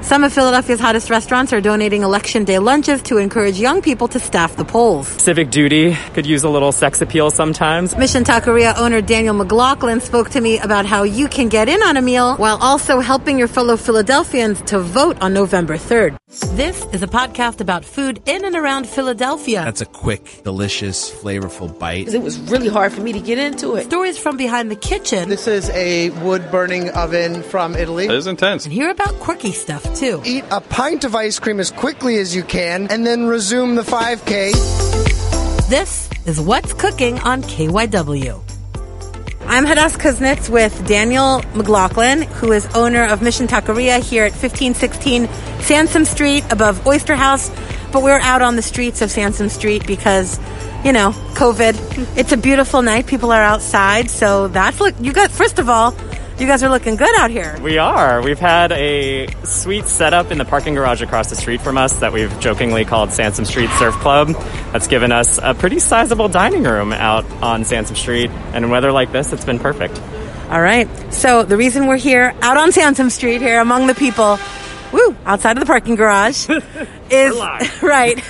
Some of Philadelphia's hottest restaurants are donating election day lunches to encourage young people to staff the polls. Civic duty could use a little sex appeal sometimes. Mission Taqueria owner Daniel McLaughlin spoke to me about how you can get in on a meal while also helping your fellow Philadelphians to vote on November 3rd. This is a podcast about food in and around Philadelphia. That's a quick, delicious, flavorful bite. It was really hard for me to get into it. Stories from behind the kitchen. This is a wood burning oven from Italy. It is intense. And hear about quirky stuff too. Eat a pint of ice cream as quickly as you can and then resume the 5K. This is What's Cooking on KYW. I'm Hadas Kuznits with Daniel McLaughlin, who is owner of Mission Taqueria here at 1516 Sansom Street above Oyster House. But we're out on the streets of Sansom Street because, you know, COVID. It's a beautiful night. People are outside. So that's look, you got, first of all, you guys are looking good out here. We are. We've had a sweet setup in the parking garage across the street from us that we've jokingly called Sansom Street Surf Club. That's given us a pretty sizable dining room out on Sansom Street. And in weather like this, it's been perfect. All right. So the reason we're here out on Sansom Street here among the people, woo, outside of the parking garage, is right,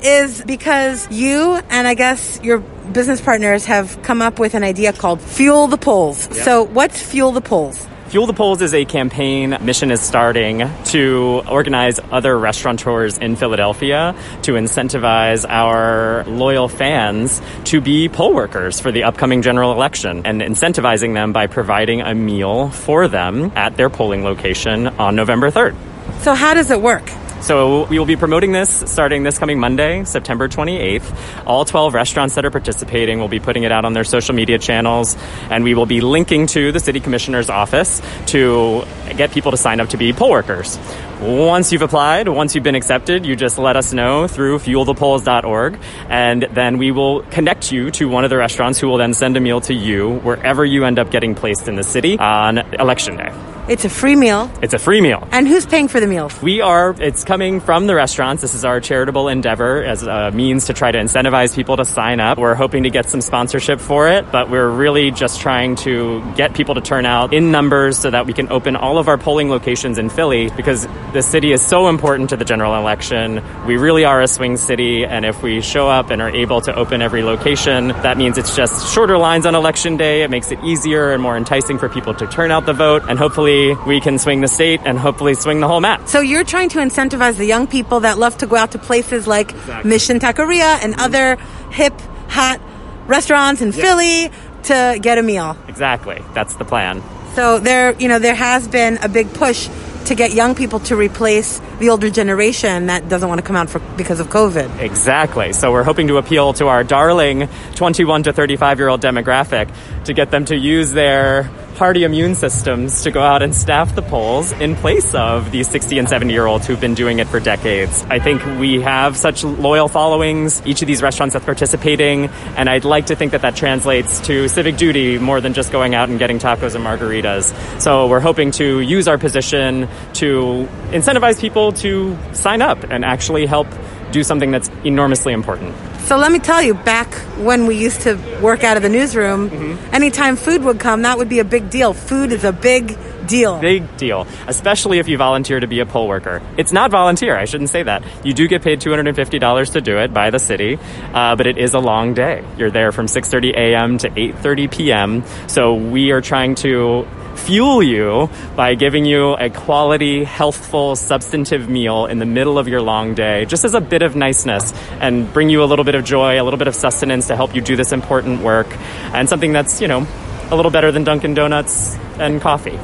is because you and I guess your business partners have come up with an idea called Fuel the Polls. So what's Fuel the Polls? Fuel the Polls is a campaign Mission is starting to organize other restaurateurs in Philadelphia to incentivize our loyal fans to be poll workers for the upcoming general election and incentivizing them by providing a meal for them at their polling location on November 3rd. So how does it work? So we will be promoting this starting this coming Monday, September 28th. All 12 restaurants that are participating will be putting it out on their social media channels, and we will be linking to the city commissioner's office to get people to sign up to be poll workers. Once you've applied, once you've been accepted, you just let us know through fuelthepolls.org, and then we will connect you to one of the restaurants who will then send a meal to you wherever you end up getting placed in the city on election day. It's a free meal. It's a free meal. And who's paying for the meals? We are, it's coming from the restaurants. This is our charitable endeavor as a means to try to incentivize people to sign up. We're hoping to get some sponsorship for it, but we're really just trying to get people to turn out in numbers so that we can open all of our polling locations in Philly because the city is so important to the general election. We really are a swing city, and if we show up and are able to open every location, that means it's just shorter lines on election day. It makes it easier and more enticing for people to turn out the vote, and hopefully we can swing the state and hopefully swing the whole map. So you're trying to incentivize the young people that love to go out to places like Exactly. Mission Taqueria and mm-hmm. other hip, hot restaurants in Philly to get a meal. Exactly. That's the plan. So there, you know, there has been a big push to get young people to replace the older generation that doesn't want to come out for because of COVID. Exactly. So we're hoping to appeal to our darling 21 to 35 year old demographic to get them to use their hardy immune systems to go out and staff the polls in place of these 60 and 70 year olds who've been doing it for decades. I think we have such loyal followings, each of these restaurants that's participating, and I'd like to think that that translates to civic duty more than just going out and getting tacos and margaritas. So we're hoping to use our position to incentivize people to sign up and actually help do something that's enormously important. So let me tell you, back when we used to work out of the newsroom, anytime food would come, that would be a big deal. Food is a big deal. Big deal, especially if you volunteer to be a poll worker. It's not volunteer, I shouldn't say that. You do get paid $250 to do it by the city, uh, but it is a long day. You're there from 6.30 a.m. to 8.30 p.m., so we are trying to fuel you by giving you a quality, healthful, substantive meal in the middle of your long day, just as a bit of niceness and bring you a little bit of joy, a little bit of sustenance to help you do this important work, and something that's, you know, a little better than Dunkin' Donuts and coffee.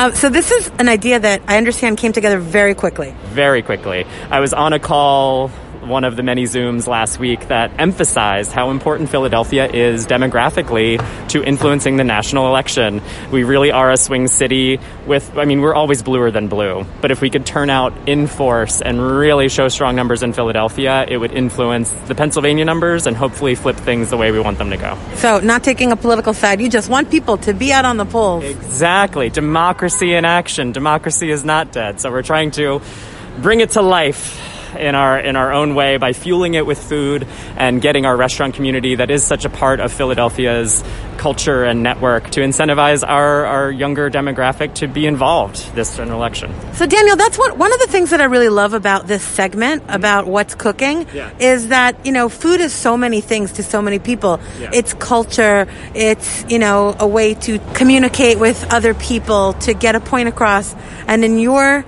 Uh, so this is an idea that I understand came together very quickly. Very quickly. I was on a call one of the many Zooms last week that emphasized how important Philadelphia is demographically to influencing the national election. We really are a swing city with, I mean, we're always bluer than blue, but if we could turn out in force and really show strong numbers in Philadelphia, it would influence the Pennsylvania numbers and hopefully flip things the way we want them to go. So, not taking a political side, you just want people to be out on the polls. Exactly. Democracy in action. Democracy is not dead. So, we're trying to bring it to life in our in our own way by fueling it with food and getting our restaurant community that is such a part of Philadelphia's culture and network to incentivize our, our younger demographic to be involved this general election. So Daniel, that's what one of the things that I really love about this segment about what's cooking Yeah. is that, you know, food is so many things to so many people. Yeah. It's culture, it's, you know, a way to communicate with other people, to get a point across. And in your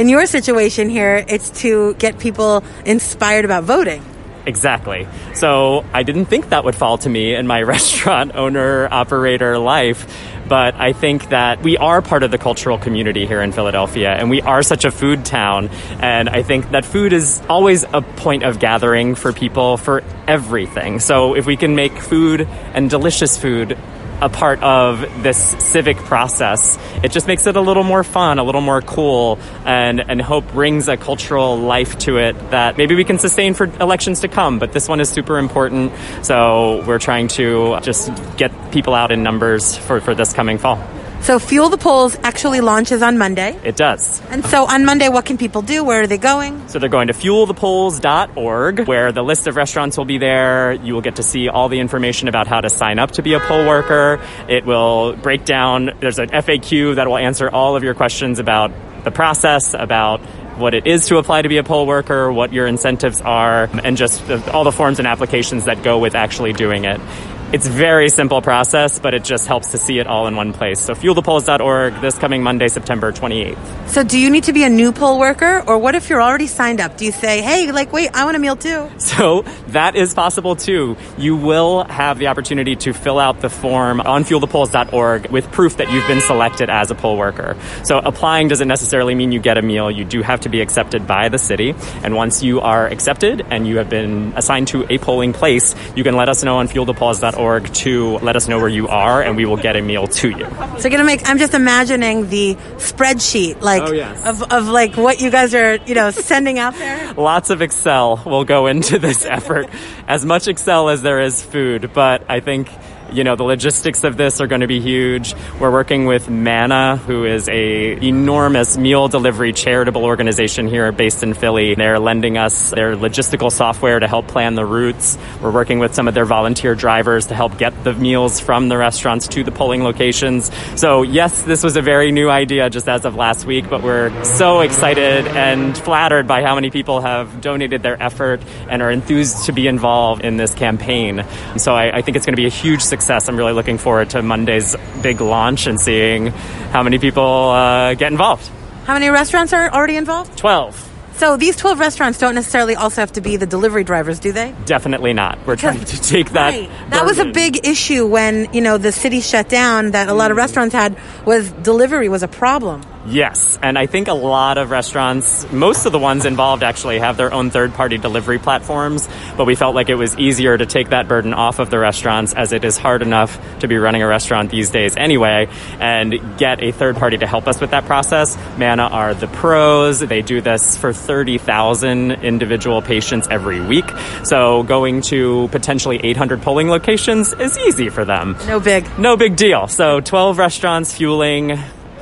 in your situation here, it's to get people inspired about voting. Exactly. So I didn't think that would fall to me in my restaurant owner operator life. But I think that we are part of the cultural community here in Philadelphia, and we are such a food town. And I think that food is always a point of gathering for people for everything. So if we can make food and delicious food a part of this civic process. It just makes it a little more fun, a little more cool, and, and hope brings a cultural life to it that maybe we can sustain for elections to come. But this one is super important, so we're trying to just get people out in numbers for, for this coming fall. So Fuel the Polls actually launches on Monday. It does. And so on Monday, what can people do? Where are they going? So they're going to fuelthepolls.org, where the list of restaurants will be there. You will get to see all the information about how to sign up to be a poll worker. It will break down, there's an FAQ that will answer all of your questions about the process, about what it is to apply to be a poll worker, what your incentives are, and just the, all the forms and applications that go with actually doing it. It's very simple process, but it just helps to see it all in one place. So fuelthepolls.org this coming Monday, September 28th. So do you need to be a new poll worker? Or what if you're already signed up? Do you say, hey, like, wait, I want a meal too? So that is possible too. You will have the opportunity to fill out the form on fuelthepolls.org with proof that you've been selected as a poll worker. So applying doesn't necessarily mean you get a meal. You do have to be accepted by the city. And once you are accepted and you have been assigned to a polling place, you can let us know on fuelthepolls.org to let us know where you are and we will get a meal to you. So you're gonna make. I'm just imagining the spreadsheet, like Oh, yes. of, of like what you guys are, you know, sending out there. Lots of Excel will go into this effort. As much Excel as there is food, but I think you know the logistics of this are going to be huge. We're working with MANNA, who is a enormous meal delivery charitable organization here based in Philly. They're lending us their logistical software to help plan the routes. We're working with some of their volunteer drivers to help get the meals from the restaurants to the polling locations. So yes, this was a very new idea just as of last week, but we're so excited and flattered by how many people have donated their effort and are enthused to be involved in this campaign. So I, I think it's going to be a huge success. I'm really looking forward to Monday's big launch and seeing how many people uh, get involved. How many restaurants are already involved? 12. So these 12 restaurants don't necessarily also have to be the delivery drivers, do they? Definitely not. We're trying to take that. Right. That was a big issue when, you know, the city shut down that a lot of restaurants had was delivery was a problem. Yes, and I think a lot of restaurants, most of the ones involved actually have their own third party delivery platforms, but we felt like it was easier to take that burden off of the restaurants as it is hard enough to be running a restaurant these days anyway and get a third party to help us with that process. MANNA are the pros. They do this for 30,000 individual patients every week. So going to potentially 800 polling locations is easy for them. No big. No big deal. So 12 restaurants fueling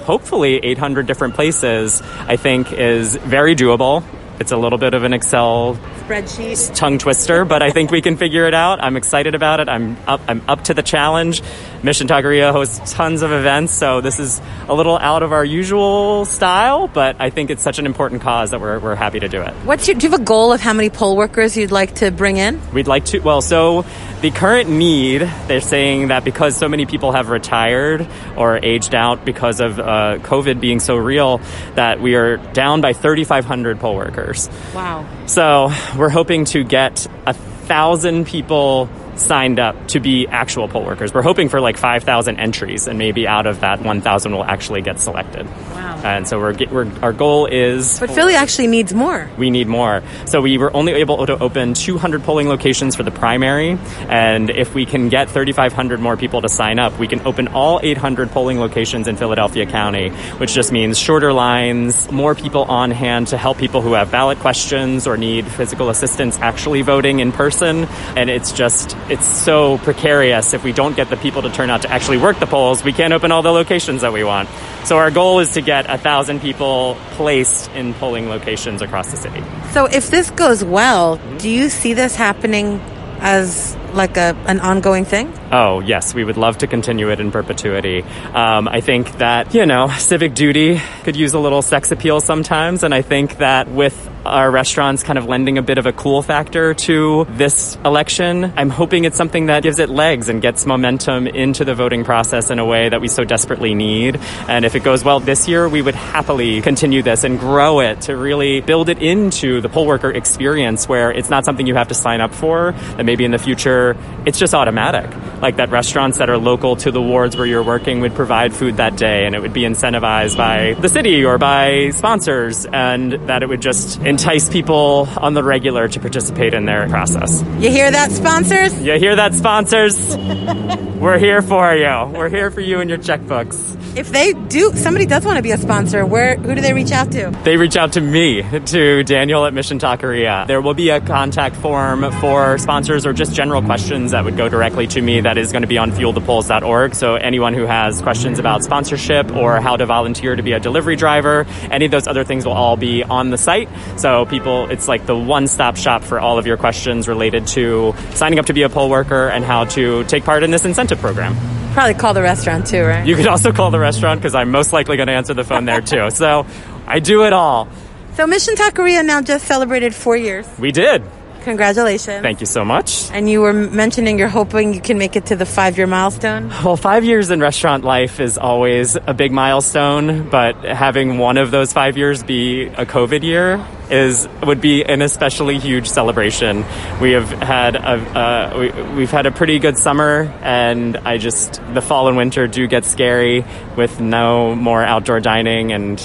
hopefully 800 different places, I think is very doable. It's a little bit of an Excel Spreadsheet. tongue twister, but I think we can figure it out. I'm excited about it. I'm up, I'm up to the challenge. Mission Taqueria hosts tons of events, so this is a little out of our usual style, but I think it's such an important cause that we're, we're happy to do it. What's your, do you have a goal of how many poll workers you'd like to bring in? We'd like to, well, so the current need, they're saying that because so many people have retired or aged out because of uh, COVID being so real, that we are down by 3,500 poll workers. Wow. So we're hoping to get a thousand people signed up to be actual poll workers. We're hoping for like 5,000 entries, and maybe out of that, 1,000 will actually get selected. Wow. And so we're, we're our goal is. But Philly actually needs more. We need more. So we were only able to open 200 polling locations for the primary, and if we can get 3,500 more people to sign up, we can open all 800 polling locations in Philadelphia County, which just means shorter lines, more people on hand to help people who have ballot questions or need physical assistance actually voting in person. And it's just it's so precarious if we don't get the people to turn out to actually work the polls. We can't open all the locations that we want. So our goal is to get a thousand people placed in polling locations across the city. So if this goes well, mm-hmm. do you see this happening as like a an ongoing thing? Oh, yes, we would love to continue it in perpetuity. Um, I think that, you know, civic duty could use a little sex appeal sometimes, and I think that with our restaurants kind of lending a bit of a cool factor to this election, I'm hoping it's something that gives it legs and gets momentum into the voting process in a way that we so desperately need. And if it goes well this year, we would happily continue this and grow it to really build it into the poll worker experience where it's not something you have to sign up for, that maybe in the future it's just automatic like that restaurants that are local to the wards where you're working would provide food that day and it would be incentivized by the city or by sponsors and that it would just entice people on the regular to participate in their process. You hear that, sponsors? You hear that, sponsors? We're here for you. We're here for you and your checkbooks. If they do, somebody does want to be a sponsor, where who do they reach out to? They reach out to me, to Daniel at Mission Taqueria. There will be a contact form for sponsors or just general questions that would go directly to me that is going to be on fuelthepolls.org. So anyone who has questions about sponsorship or how to volunteer to be a delivery driver, any of those other things will all be on the site. So people, it's like the one-stop shop for all of your questions related to signing up to be a poll worker and how to take part in this incentive program. Probably call the restaurant too, right? You could also call the restaurant because I'm most likely going to answer the phone there too. So I do it all. So Mission Taqueria now just celebrated four years. We did. Congratulations. Thank you so much. And you were mentioning you're hoping you can make it to the five year milestone? Well, five years in restaurant life is always a big milestone, but having one of those five years be a COVID year is would be an especially huge celebration. We have had a uh, we, we've had a pretty good summer, and I just the fall and winter do get scary with no more outdoor dining and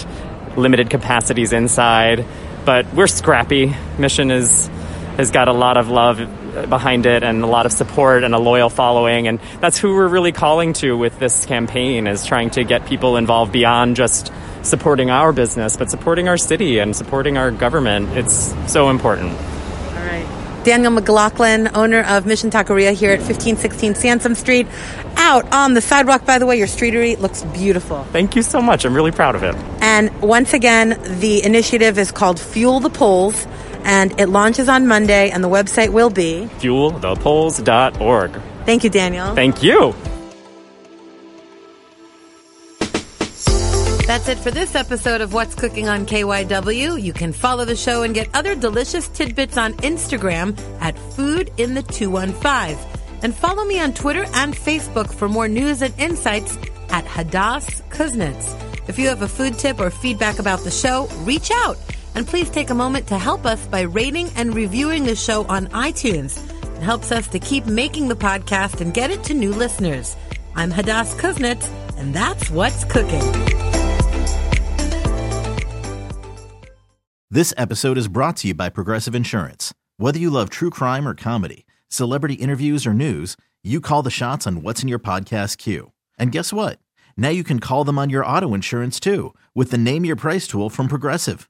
limited capacities inside. But we're scrappy. Mission is has got a lot of love behind it and a lot of support and a loyal following and that's who we're really calling to with this campaign is trying to get people involved beyond just supporting our business but supporting our city and supporting our government it's so important all right Daniel McLaughlin, owner of Mission Taqueria here at 1516 Sansom Street. Out on the sidewalk, by the way, your streetery looks beautiful. Thank you so much. I'm really proud of it. And once again, the initiative is called Fuel the Polls and it launches on Monday, and the website will be fuelthepolls.org. Thank you, Daniel. Thank you. That's it for this episode of What's Cooking on KYW. You can follow the show and get other delicious tidbits on Instagram at Food in the 215. And follow me on Twitter and Facebook for more news and insights at Hadas Kuznits. If you have a food tip or feedback about the show, reach out. And please take a moment to help us by rating and reviewing the show on iTunes. It helps us to keep making the podcast and get it to new listeners. I'm Hadas Kuznits, and that's what's cooking. This episode is brought to you by Progressive Insurance. Whether you love true crime or comedy, celebrity interviews or news, you call the shots on what's in your podcast queue. And guess what? Now you can call them on your auto insurance too with the Name Your Price tool from Progressive.